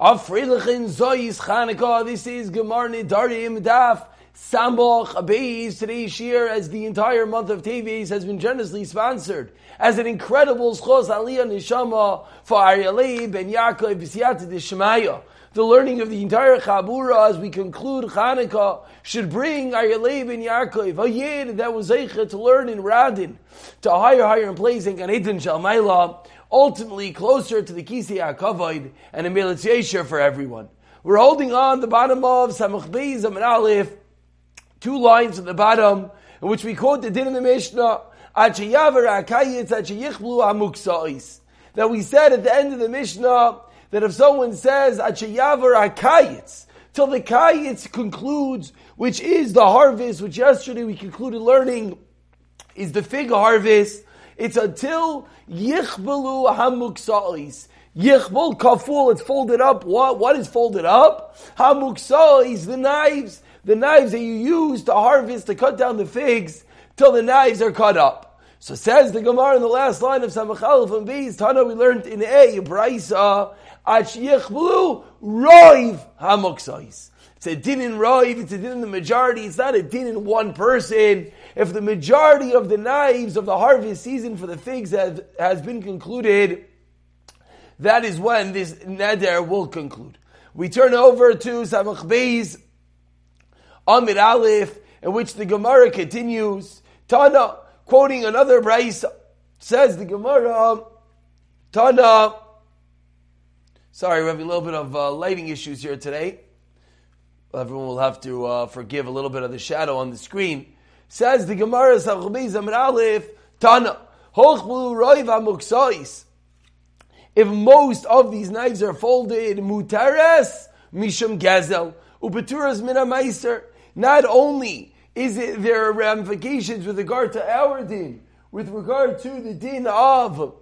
Of Friedlichen Zoyis Chanukah, this is Gemar Nidarim Daf Samboch Abeis. Today's year, as the entire month of Teves has been generously sponsored as an incredible Schos Aliyah Nishama for Aryalei Ben Yaakov B'siyata Deshemaya. The learning of the entire Chabura as we conclude Chanukah should bring Aryalei Ben Yaakov, a yid that was Eicha to learn in Radin, to a higher, higher place in Gan Eden Shalmaila, ultimately closer to the Kisi HaKavod and a Melitz for everyone. We're holding on the bottom of Samach Beis Amid Aleph, two lines at the bottom, in which we quote the din of the Mishnah, that we said at the end of the Mishnah, that if someone says, Achayavar Akayitz, till the Kayitz concludes, which is the harvest, which yesterday we concluded learning is the fig harvest, it's until Yichbelu Hamuksa'is. Yichbel kaful, it's folded up. What, what is folded up? Hamuksa'is, the knives, the knives that you use to harvest, to cut down the figs, till the knives are cut up. So says the Gemara in the last line of Samachal from Beis, Tana we learned in A, Braisa, Ach Yichbelu Roiv Hamuksa'is. It's a din in Roiv, it's a din in the majority, it's not a din in one person if the majority of the knives of the harvest season for the figs have, has been concluded, that is when this neder will conclude. We turn over to Samach Beis, Amid Aleph, in which the Gemara continues. Tana, quoting another Braisa, says the Gemara, Tana, sorry, we're having a little bit of uh, lighting issues here today. Everyone will have to uh, forgive a little bit of the shadow on the screen. Says the Gemara Sachubei Zamir Aleph Tana Hochblu Roiv Amuksais. If most of these knives are folded, mutares mishum gazel upeturas mina meister. Not only is it there are ramifications with regard to our din, with regard to the din of,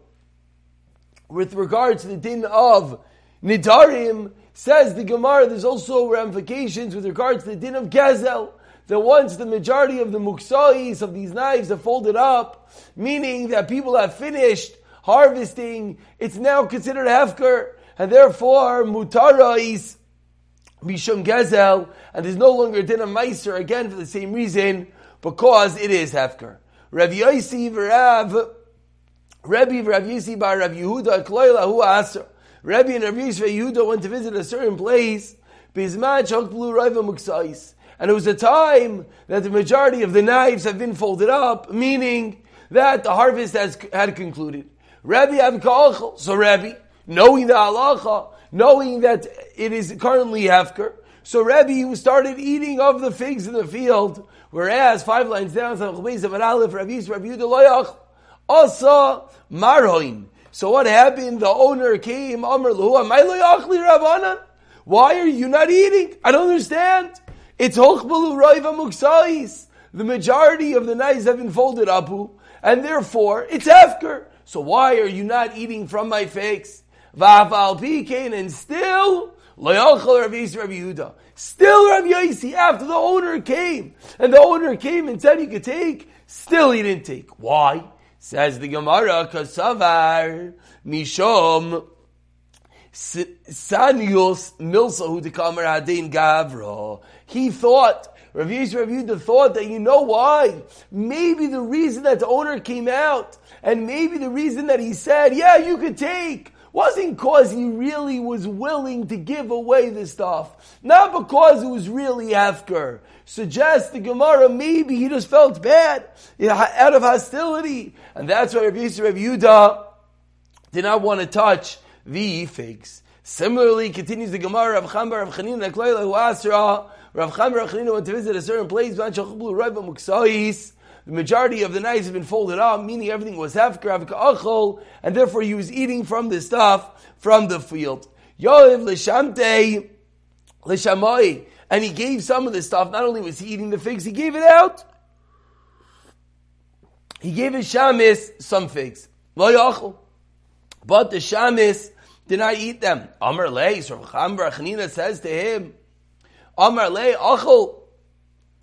with regard to the din of nidarim, says the Gemara. There's also ramifications with regard to the din of gazel that once the majority of the muksais of these knives are folded up, meaning that people have finished harvesting, it's now considered hefker, and therefore mutara is mishum gezel, and there's no longer din of meiser again for the same reason, because it is hefker. Rav Yossi v'Rav Rabbi Rav Yossi Rav Yehuda hu aser. Rabbi and Rav Yossi Yehuda went to visit a certain place. Bizman chok raiva muksais. And it was a time that the majority of the knives have been folded up, meaning that the harvest has had concluded. Rabbi Avka'achal, so Rabbi, knowing the halacha, knowing that it is currently hefker, so Rabbi started eating of the figs in the field, whereas five lines down, Asa Marhoin. So what happened? The owner came, Amr Why are you not eating? I don't understand. It's hochbalu roiva muksais. The majority of the knives have been folded and therefore it's hefker. So why are you not eating from my fakes? Va'afal pikein, and still loyachal Rav Yehuda. Still Rav Yisi, after the owner came, and the owner came and said he could take, still he didn't take. Why? Says the Gemara, kasavar mishom Sanius Milsahu Dekamer Hadin Gavra. He thought, Rav Yisrael Rav thought that you know why? Maybe the reason that the owner came out, and maybe the reason that he said, yeah, you could take, wasn't because he really was willing to give away the stuff. Not because it was really Hefker. Suggests the Gemara, maybe he just felt bad, out of hostility. And that's why Rav Yisrael Yehuda did not want to touch the figs. Similarly, continues the Gemara of Chambar of Chanina Neklayla who her, Rav Chambar of went to visit a certain place, the majority of the knives have been folded up, meaning everything was hefker, and therefore he was eating from the stuff from the field. Yoiv l'shamte l'shamoi, and he gave some of the stuff. Not only was he eating the figs, he gave it out. He gave his shamis some figs. But the shamis did not eat them. Amar lei, so Chambar Chanina says to him, Amar lei, achol,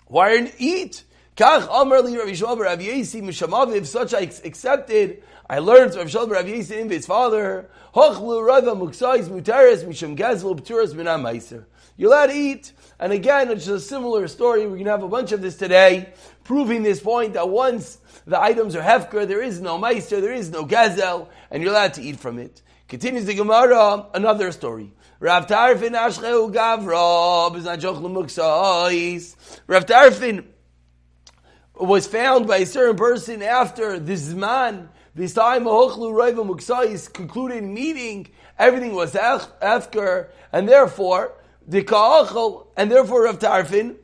why didn't eat? Kach Amar li Rav Yishmael Rav Yesi Mishamaviv, such I accepted, I learned from Rav Yishmael Rav Yesi and his father, Hochlu Rava Muksais Mutaris Misham Gazl B'turas B'nam Meiser. You're allowed to eat. And again, it's a similar story. We're going to have a bunch of this today, proving this point that once the items are hefker, there is no meister, there is no gazel, and you're allowed to eat from it. Continues the Gemara, another story. Rav Tarfin Ashcheu Gavra, Rav Tarfin was found by a certain person after this man, this time Ahochlu Raiva concluded meeting, everything was efker, and therefore, the Ka'achal, and therefore Rav Tarfin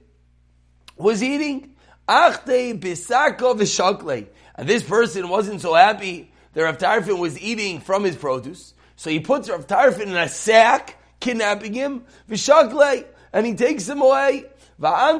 was eating Achte Bisako Vishakle. And this person wasn't so happy that Rav Tarfin was eating from his produce. So he puts Rav Tarfin in a sack, kidnapping him, Vishakle, and he takes him away. And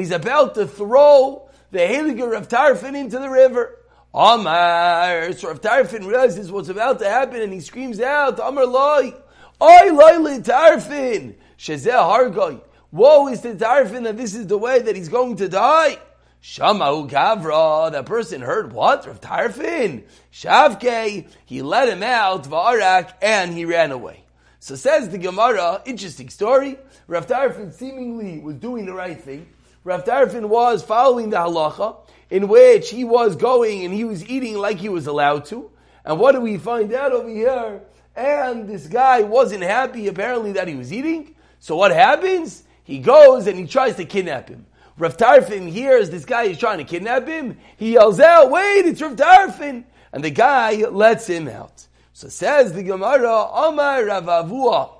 he's about to throw the Heliger of Tarfin into the river. Amar. So Rav Tarfin realizes what's about to happen and he screams out, Amar loy, Oy loy Tarfin, shezeh hargoy. Woe is to Tarfin that this is the way that he's going to die. Shamau Gavra, that person heard what? Rav Tarfin. Shavke, he let him out, Varak, and he ran away. So says the Gemara, interesting story. Rav Tarfin seemingly was doing the right thing. Rav Tarfin was following the halacha, in which he was going and he was eating like he was allowed to. And what do we find out over here? And this guy wasn't happy apparently that he was eating. So what happens? He goes and he tries to kidnap him. Rav Tarfin hears this guy is trying to kidnap him. He yells out, wait, it's Rav Tarfin. And the guy lets him out. So says the Gemara, Amar Rav Avua.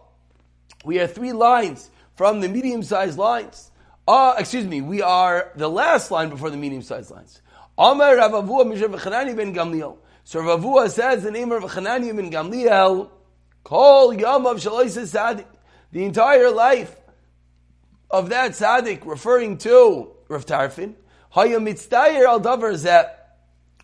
We are three lines from the medium-sized lines. Uh, excuse me, we are the last line before the medium-sized lines. Amar Rav Avua Mishav Chanani ben Gamliel. So Rav Avua says the name of Chanani ben Gamliel, Kol Yom of Shalois The entire life of that tzaddik, referring to Rav Tarfin, Haya al davar zeh.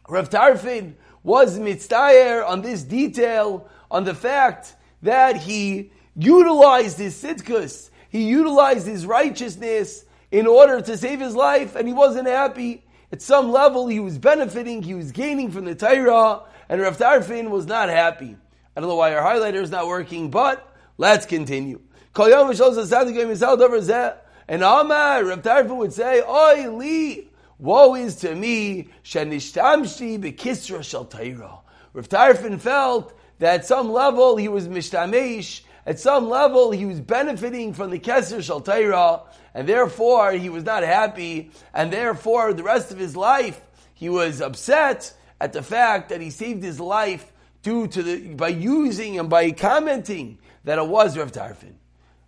Rav Tarfin was mitzdayer on this detail, on the fact that he utilized his sitkus, he utilized his righteousness in order to save his life, and he wasn't happy. At some level, he was benefiting, he was gaining from the Torah, and Rav Tarfin was not happy. I don't know why our highlighter is not working, but let's continue. And Amar, Rav Tarfa would say, li, woe is to me, shenishtamshi bekisra shal Torah. Rav Tarfin felt that at some level he was mishtamesh, at some level he was benefiting from the kesser shal Torah, and therefore he was not happy, and therefore the rest of his life he was upset at the fact that he saved his life due to the, by using and by commenting that it was Rav Tarfin.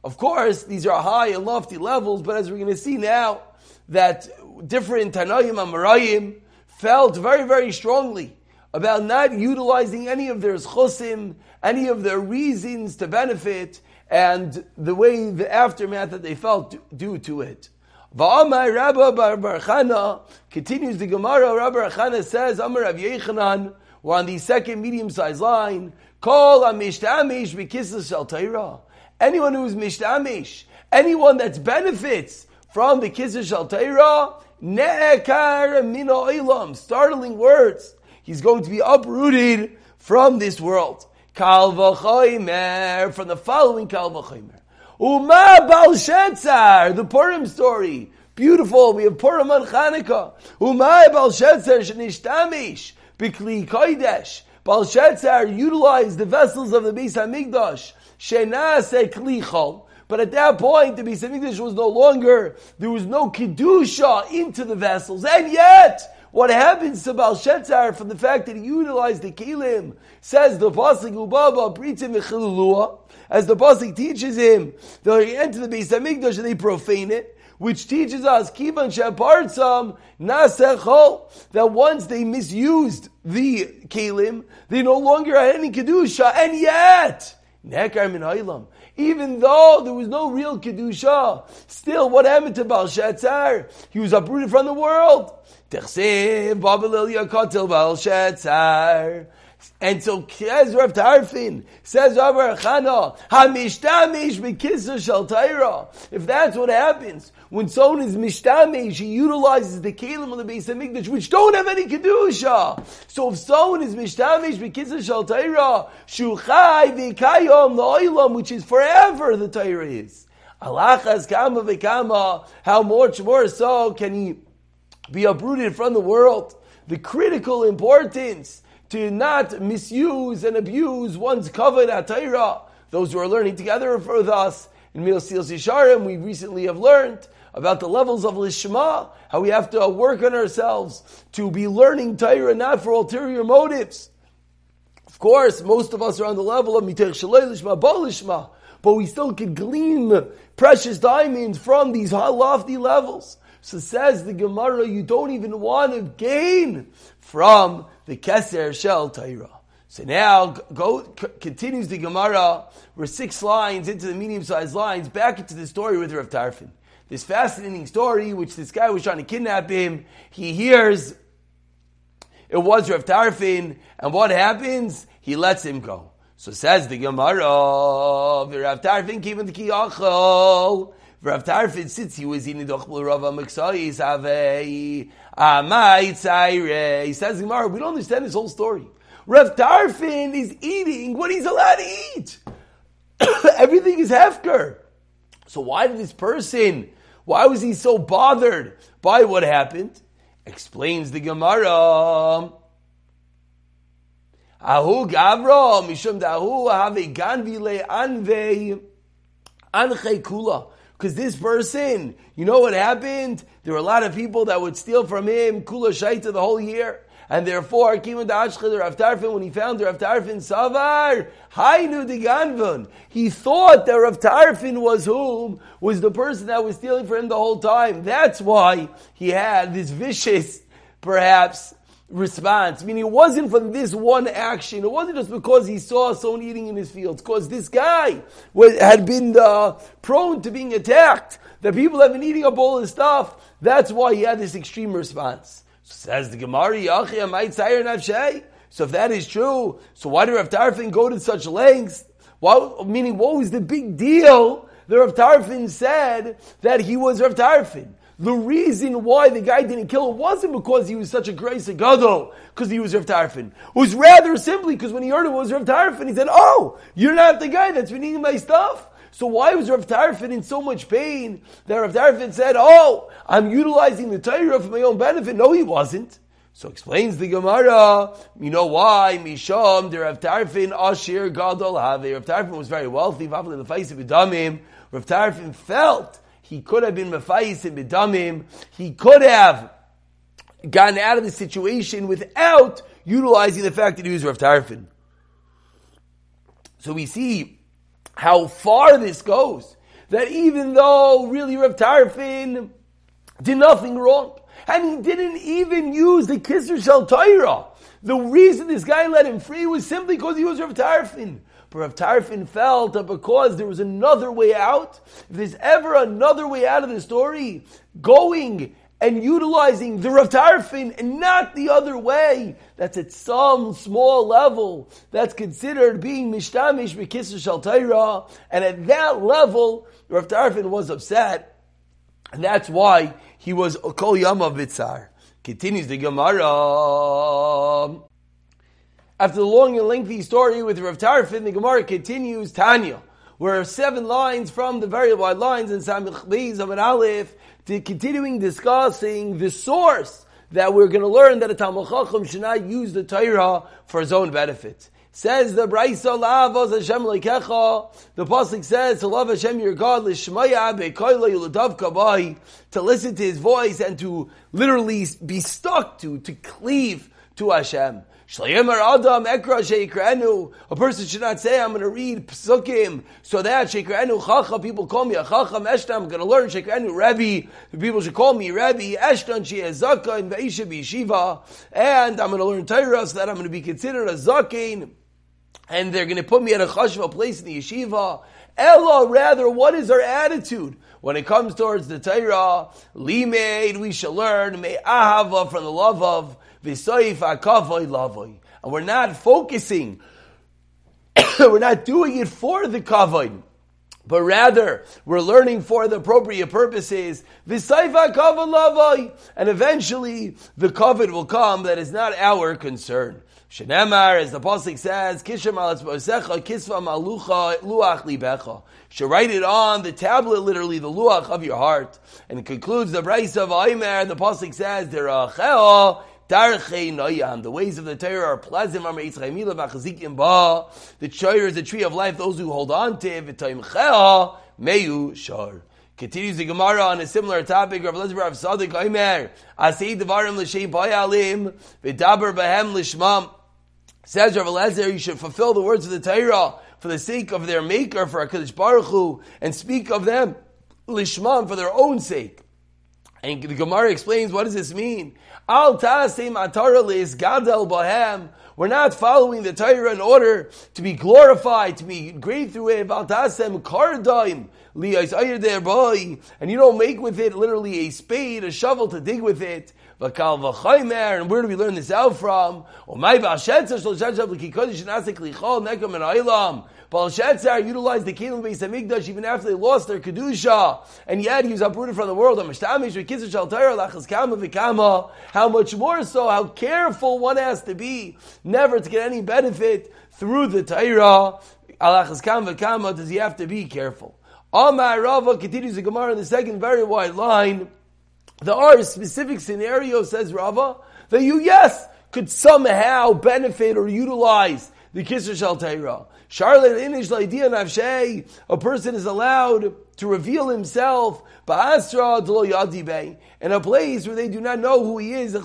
Of course, these are high and lofty levels, but as we're going to see now, that different Tanoim Amarayim felt very, very strongly about not utilizing any of their chosim, any of their reasons to benefit, and the way, the aftermath that they felt due to it. Va'amai Rabba Bar continues the Gemara. Rabbi Barchana says, Amar Rav Yechanan, we're on the second medium-sized line. Kol Amishtamish B'Kisas Shal Torah. Anyone who is mishtamish, anyone that benefits from the Kizzah Shal Torah, ne'ekar mino ilam, startling words. He's going to be uprooted from this world. Kal v'choymer, from the following Kal v'choymer. Uma Bal Shetzar, the Purim story. Beautiful. We have Purim on Chanukah. Uma Bal Shetzar shenishtamish b'kli kodesh. Bal Shetzar utilized the vessels of the Beis Hamikdash Shenase klichol. But at that point, the Beis Hamikdash was no longer, there was no kedusha into the vessels. And yet, what happens to Balshetzar from the fact that he utilized the kilim, says the Pasik Ubaba, Britzim Mechilulua, as the Pasik teaches him, they enter the Beis Hamikdash and they profane it, which teaches us, Kivan Shapartsam Nasechol, that once they misused the kilim, they no longer had any kedusha, and yet, Nekar min Hailam. Even though there was no real Kedusha, still what happened to Baal Shetzar? He was uprooted from the world. And so says Rav Tarfin, says Rav Chana, Hamishtamish Torah. If that's what happens, when someone is mishtamish, he utilizes the kelim of the Beis Hamikdash, which don't have any kedusha. So if someone is mishtamish b'kisser shal Torah, shuchai v'kayom lo'ilam, which is forever the Torah is. Alachas kama v'kama, how much more so can he be uprooted from the world? The critical importance to not misuse and abuse one's covenant at Torah. Those who are learning together with us in Mesilas Yesharim, we recently have learned about the levels of Lishma, how we have to work on ourselves to be learning Torah not for ulterior motives. Of course, most of us are on the level of Mitech Shalei Lishma, Lishma, but we still can glean precious diamonds from these high lofty levels. So says the Gemara, you don't even want to gain from the Keser Shel Torah. So now go continues the Gemara. We're six lines into the medium-sized lines, back into the story with Rav Tarfin. This fascinating story, which this guy was trying to kidnap him, he hears it was Rav Tarfin, and what happens? He lets him go. So says the Gemara, Rav Tarfin came in the Kiyachol. Rav Tarfin sits, he was eating Dochbul Rav Amiksayis Avei. Amai Tzaire. He says, Gemara, we don't understand this whole story. Rav Tarfin is eating what he's allowed to eat. Everything is hefker. So why did this person, why was he so bothered by what happened? Explains the Gemara. Ahu Gavra, Mishum Dahu, Have Ganvile Anve Anche Kula. Because this person, you know what happened? There were a lot of people that would steal from him kula shaita the whole year. And therefore, Kimun Da'ashchid Rav Tarfin, when he found Rav Tarfin Savar, Hainu Ganvun. He thought that Rav Tarfin was whom? Was the person that was stealing from him the whole time. That's why he had this vicious, perhaps, response. Meaning it wasn't from this one action. It wasn't just because he saw someone eating in his fields. Because this guy was, had been uh, prone to being attacked. The people have been eating up all his stuff. That's why he had this extreme response. Says the Gemara, might So if that is true, so why did Rav Tarfin go to such lengths? Meaning, what was the big deal that Rav Tarfin said that he was Rav Tarfin? The reason why the guy didn't kill him wasn't because he was such a grace gadol, because he was Rav Tarfin. It was rather simply because when he heard it was Rav Tarfin, he said, "Oh, you're not the guy that's been eating my stuff." So why was Rav Tarfin in so much pain that Rav Tarfin said, "Oh, I'm utilizing the Torah for my own benefit"? No, he wasn't. So explains the Gemara. You know why? Misham the Rav Tarfin Ashir Gadol Have. Rav Tarfin was very wealthy. Rav Tarfin felt he could have been mafayis and bedamim. He could have gotten out of the situation without utilizing the fact that he was Rav Tarfin. So we see how far this goes. That even though really Rav Tarfin did nothing wrong, and he didn't even use the Kisser Shal Torah. The reason this guy let him free was simply because he was Rav Tarfin. Rav Tarfin felt that because there was another way out, if there's ever another way out of the story, going and utilizing the Rav Tarfin and not the other way, that's at some small level, that's considered being mishtamish b'kisr shal Torah, and at that level, Rav Tarfin was upset, and that's why he was kol yama vitzar. Continues the Gemara. After the long and lengthy story with Rav Tarfin, the Gemara continues Tanya, where seven lines from the very wide lines in Samich Beis of an Aleph, to continuing discussing the source that we're going to learn that a Talmud Chacham should not use the Torah for his own benefit. Says the Braisa Lavos Hashem Leikecha. The pasuk says to love Hashem your God to listen to His voice and to literally be stuck to to cleave to Hashem. Adam Ekra A person should not say, I'm going to read Psukim so that Sheikrenu Chacha, people call me a Chacham Eshta, I'm going to learn Sheikrenu Rebbe. People should call me Rebbe. Eshtan Yeshiva. And I'm going to learn Torah so that I'm going to be considered a Zakin. And they're going to put me at a Chashva place in the Yeshiva. Ella, rather, what is our attitude? When it comes towards the Torah, Limaid, we shall learn, May Ahava from the love of. And we're not focusing, we're not doing it for the kavod, but rather we're learning for the appropriate purposes. And eventually the kavod will come that is not our concern. Shenemar, as the pasuk says, "Kishem al kisva malucha luach libecha." Should write it on the tablet, literally the luach of your heart, and it concludes the Braisa of Aimer. The pasuk says, "Derachel the ways of the Torah are pleasant. The Torah is a tree of life. Those who hold on to it, meyu shar. Continues the Gemara on a similar topic. Rav Elazar Rav Sadik Omer, Asei Devarim l'shem v'daber behem lishmam. Says Rav Elazar, you should fulfill the words of the Torah for the sake of their maker, for HaKadosh Baruch Hu, and speak of them lishmam for their own sake. And the Gemara explains, what does this mean? Al gadel bahem. We're not following the Torah in order to be glorified, to be great through it. Al ta'asem kardaim and you don't make with it literally a spade, a shovel to dig with it. And where do we learn this out from? Belshazzar utilized the kingdom of Beis even after they lost their kedusha, and yet he was uprooted from the world. How much more so? How careful one has to be never to get any benefit through the Torah. Does he have to be careful? Amar Rava continues the Gemara in the second very wide line. There are specific scenarios, says Rava, that you, yes, could somehow benefit or utilize the Kisr Shal. Charlotte Inish Laidia Navshay, a person is allowed to reveal himself Ba'asra Dlo in a place where they do not know who he is. You're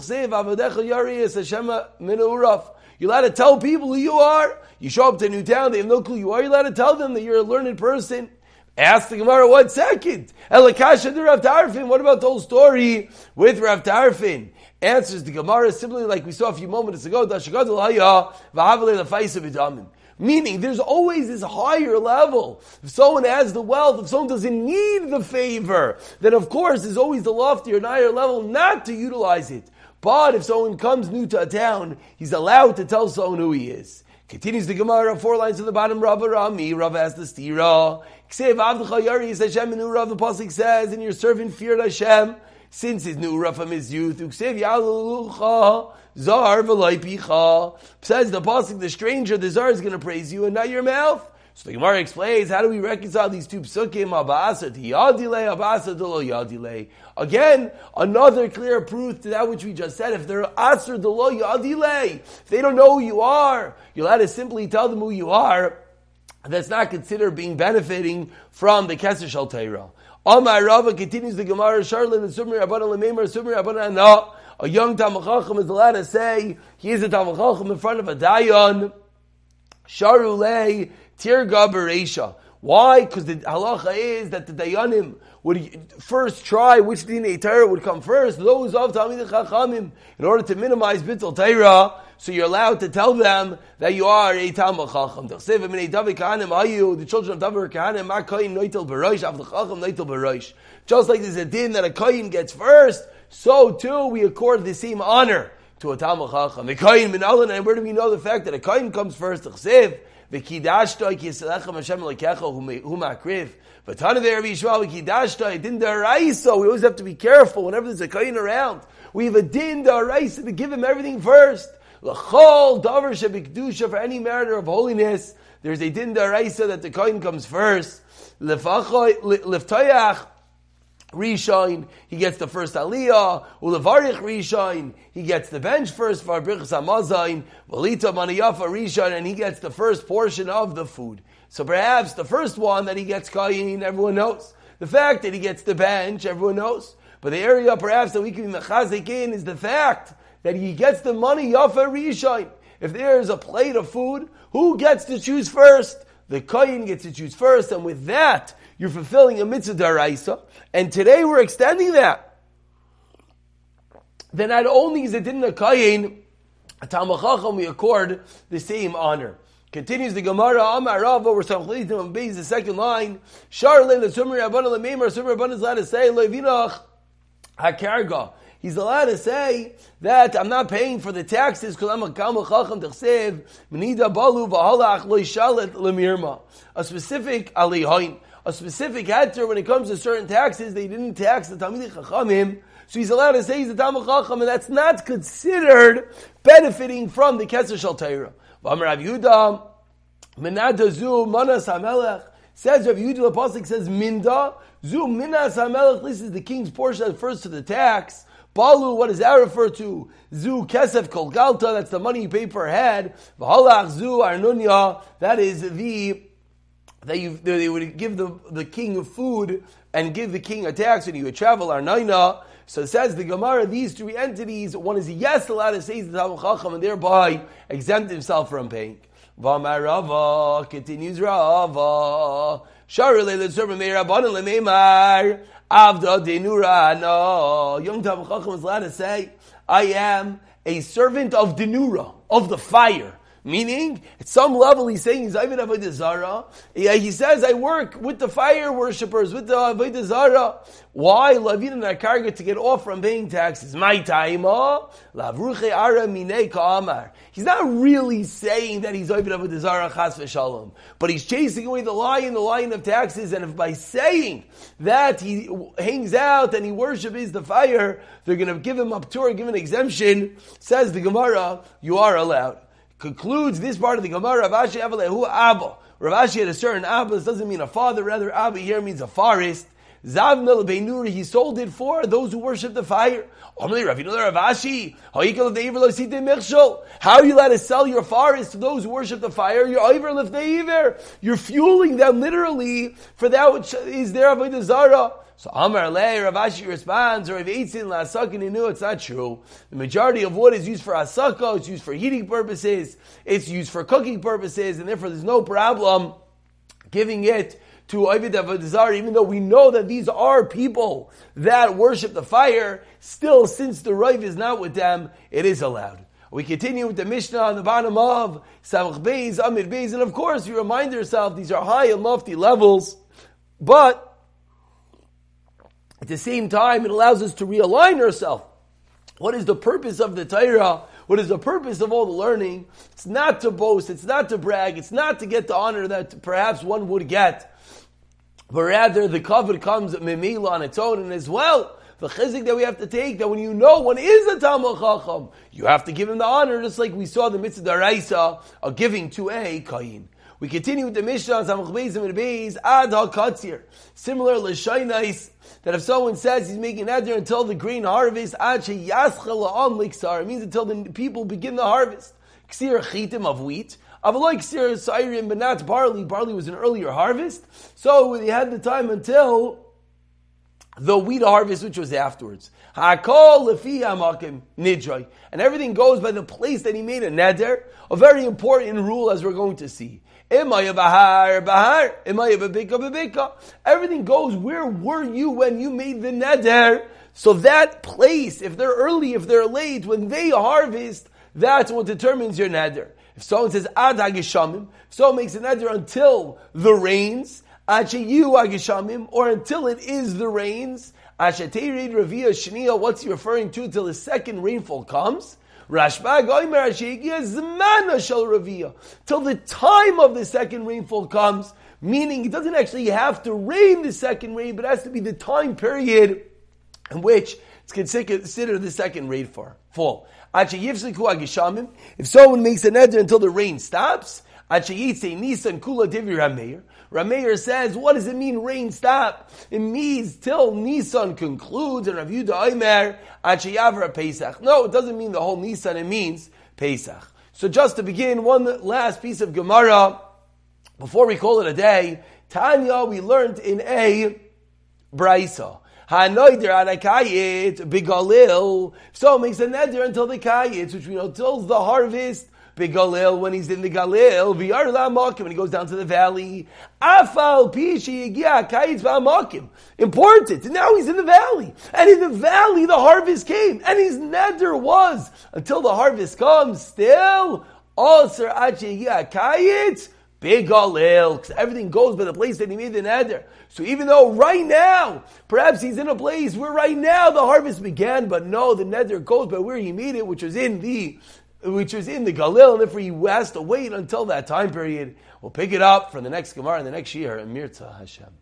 allowed to tell people who you are. You show up to a new town, they have no clue you are. You're allowed to tell them that you're a learned person. Ask the Gemara one second. Elikasha the Rav Tarfin. What about the whole story with Rav Tarfin? Answers the Gemara simply like we saw a few moments ago. Meaning, there's always this higher level. If someone has the wealth, if someone doesn't need the favor, then of course there's always the loftier and higher level not to utilize it. But if someone comes new to a town, he's allowed to tell someone who he is. Continues the Gemara, four lines at the bottom, Rav Rami, Rav has the stira. Ksev Avdecha Yari Hashem and Rav, the Pasuk says, and your servant feared Hashem, since his Nura from his youth. Ksev Yalucha, Zar V'loi Says the Pasuk, the stranger, the Zar is going to praise you, and not your mouth. So the Gemara explains, how do we reconcile these two psukim, Abasa Yadile, Abasa to Lo Yadile? Again, another clear proof to that which we just said. If they're Asr to Lo Yadile, if they don't know who you are, you'll have to simply tell them who you are. That's not considered being benefiting from the Kesser Shal Teira. Amar Rava continues the Gemara, Charlin and Sumri Rabbanan Lememer, Sumri Rabbanan No. A young Tamachachim is allowed to say, he is a Tamachachim in front of a Dayan. Sharulei Tirga Beresha. Why? Because the halacha is that the dayanim would first try which dinei Torah would come first. Those of Talmid Chachamim, in order to minimize bittul Torah, so you're allowed to tell them that you are a Talmud Chacham. The children of David Kahanim. Just like there's a din that a Koyin gets first, so too we accord the same honor to a Talmud Chacham. The Koyin Min and where do we know the fact that a Koyin comes first? The Chsev, V'kidashto kiselechem Hashem lekecho hu makriv. V'tana there Yishmael v'kidashto din daraisa. We always have to be careful whenever there's a kain around. We have a din daraisa to give him everything first. L'chol davar shebikdusha for any matter of holiness. There's a din daraisa that the kain comes first. Liftayach Rishon, he gets the first aliyah. Ulevarich Rishon, he gets the bench first for Brichas Hamazayin. Valita Maniyafa Rishon, and he gets the first portion of the food. So perhaps the first one that he gets kayin, everyone knows. The fact that he gets the bench, everyone knows. But the area perhaps that we can be mechazik in is the fact that he gets the money yafa rishon. If there is a plate of food, who gets to choose first? The kayin gets to choose first, and with that, you're fulfilling a mitzvah daraisa, and today we're extending that. Then not only is it in the kayin, a tamachacham we accord the same honor. Continues the Gemara, Amar Rava, we're Samchlitim Beis, the second line, Charlin, the Sumri Rabbanah, the Memar, Sumri Rabbanah is allowed to say, Levinach HaKarga. He's allowed to say that I'm not paying for the taxes because I'm a Kalma Chacham Tachsev, Menida Balu V'halach. A specific alihoin, a specific heter when it comes to certain taxes, they didn't tax the Talmidei Chachamim, so he's allowed to say he's a Talmud Chacham, and that's not considered benefiting from the Kesser Shal Torah. V'amar Rav Yehuda, Menada Zu Manas HaMelech, says Rav Yehuda, the Pasuk says Minda, Zu Minas HaMelech, this is the king's portion that refers to the tax, Balu, what does that refer to? Zu kesef kol galta, that's the money you pay per head. V'halach zu arnunya, that is the that they would give the, the king food and give the king a tax and he would travel, arnaina. So it says the Gemara, these three entities, one is yes allowed to say the Talmud Chacham and thereby exempt himself from paying. V'amar Rava, continues Rava. Shari le'le tzurba me'irabanan le'me'mar. Avda denura. No, Young Talmud Chacham is allowed to say, "I am a servant of denura, of the fire." Meaning, at some level, he's saying he's Ivan Avodah Zara. He says, I work with the fire worshippers, with the Avodah Zara. Why? Lavin and Akarga to get off from paying taxes. My time, Lavruche Ara Mine Ka'amar. He's not really saying that he's Ivan Avodah Zara Chas V'Shalom. But he's chasing away the lion, the lion of taxes. And if by saying that he hangs out and he worships the fire, they're going to give him up to or give an exemption, says the Gemara, you are allowed concludes this part of the Gemara, Rav Ashi Avalehu Abba. Rav Ashi had a certain Abba, this doesn't mean a father, rather Abba here means a forest. Zav Mil Beinuri, he sold it for those who worship the fire. How are you allowed to sell your forest to those who worship the fire? Your You're You're fueling them literally for that which is there of a Zara. So Amar Le, Ravashi responds, or Rav Eitzin La'asakin he knew it's not true. The majority of wood is used for asaka, it's used for heating purposes, it's used for cooking purposes, and therefore there's no problem giving it to Ovid Avodah even though we know that these are people that worship the fire, still, since the Rav is not with them, it is allowed. We continue with the Mishnah on the bottom of Samach Beis, Amir Beis, and of course you remind yourself these are high and lofty levels, but at the same time, it allows us to realign ourselves. What is the purpose of the Torah? What is the purpose of all the learning? It's not to boast, it's not to brag, it's not to get the honor that perhaps one would get, but rather the cover comes memila on its own, and as well, the chizik that we have to take, that when you know one is a Talmud Chacham, you have to give him the honor, just like we saw the mitzvah daraisa of giving to a kain. We continue with the Mishnah, Samach Beis and Beis, Ad HaKatzir. Similar L'Shainais, that if someone says he's making Neder until the grain harvest, Ad Sheyaschel La'am Liksar, it means until the people begin the harvest. Ksir Chitim of wheat. Avaloi Ksir Sairim, but not barley. Barley was an earlier harvest. So they had the time until the wheat harvest, which was afterwards. And everything goes by the place that he made a neder. A very important rule as we're going to see. Bahar bahar. Everything goes, where were you when you made the neder? So that place, if they're early, if they're late, when they harvest, that's what determines your neder. If someone says ad hagishamim, someone makes a neder until the rains, Achayu agishamim, or until it is the rains. Ashaterid ravia shnia, what's he referring to? Till the second rainfall comes. Rashbag oimer zmana shel ravia. Till the time of the second rainfall comes, meaning it doesn't actually have to rain the second rain, but it has to be the time period in which it's considered the second rain fall. If someone makes an neder until the rain stops, Nisan Kula Divir Rameir. Says, what does it mean rain stop? It means till Nisan concludes and Rav Yudah Omer Achiyavra Pesach. No, it doesn't mean the whole Nisan, it means Pesach. So just to begin, one last piece of Gemara before we call it a day. Tanya, we learned in a Braisa. Hanoider anakayit bigalil. So makes a neder until the kayit, which we know till the harvest Begalil, when he's in the Galil, V'yar la'amakim, when he goes down to the valley, Afal pishi yigya kayitz v'amakim. Important. And now he's in the valley. And in the valley, the harvest came. And his nether was, until the harvest comes, still, Aser achi yigya kayitz, Big Galil, because everything goes by the place that he made the nether. So even though right now, perhaps he's in a place where right now the harvest began, but no, the nether goes by where he made it, which was in the which was in the Galil, and therefore he has to wait until that time period. We'll pick it up for the next Gemara and the next year in Mirza Hashem.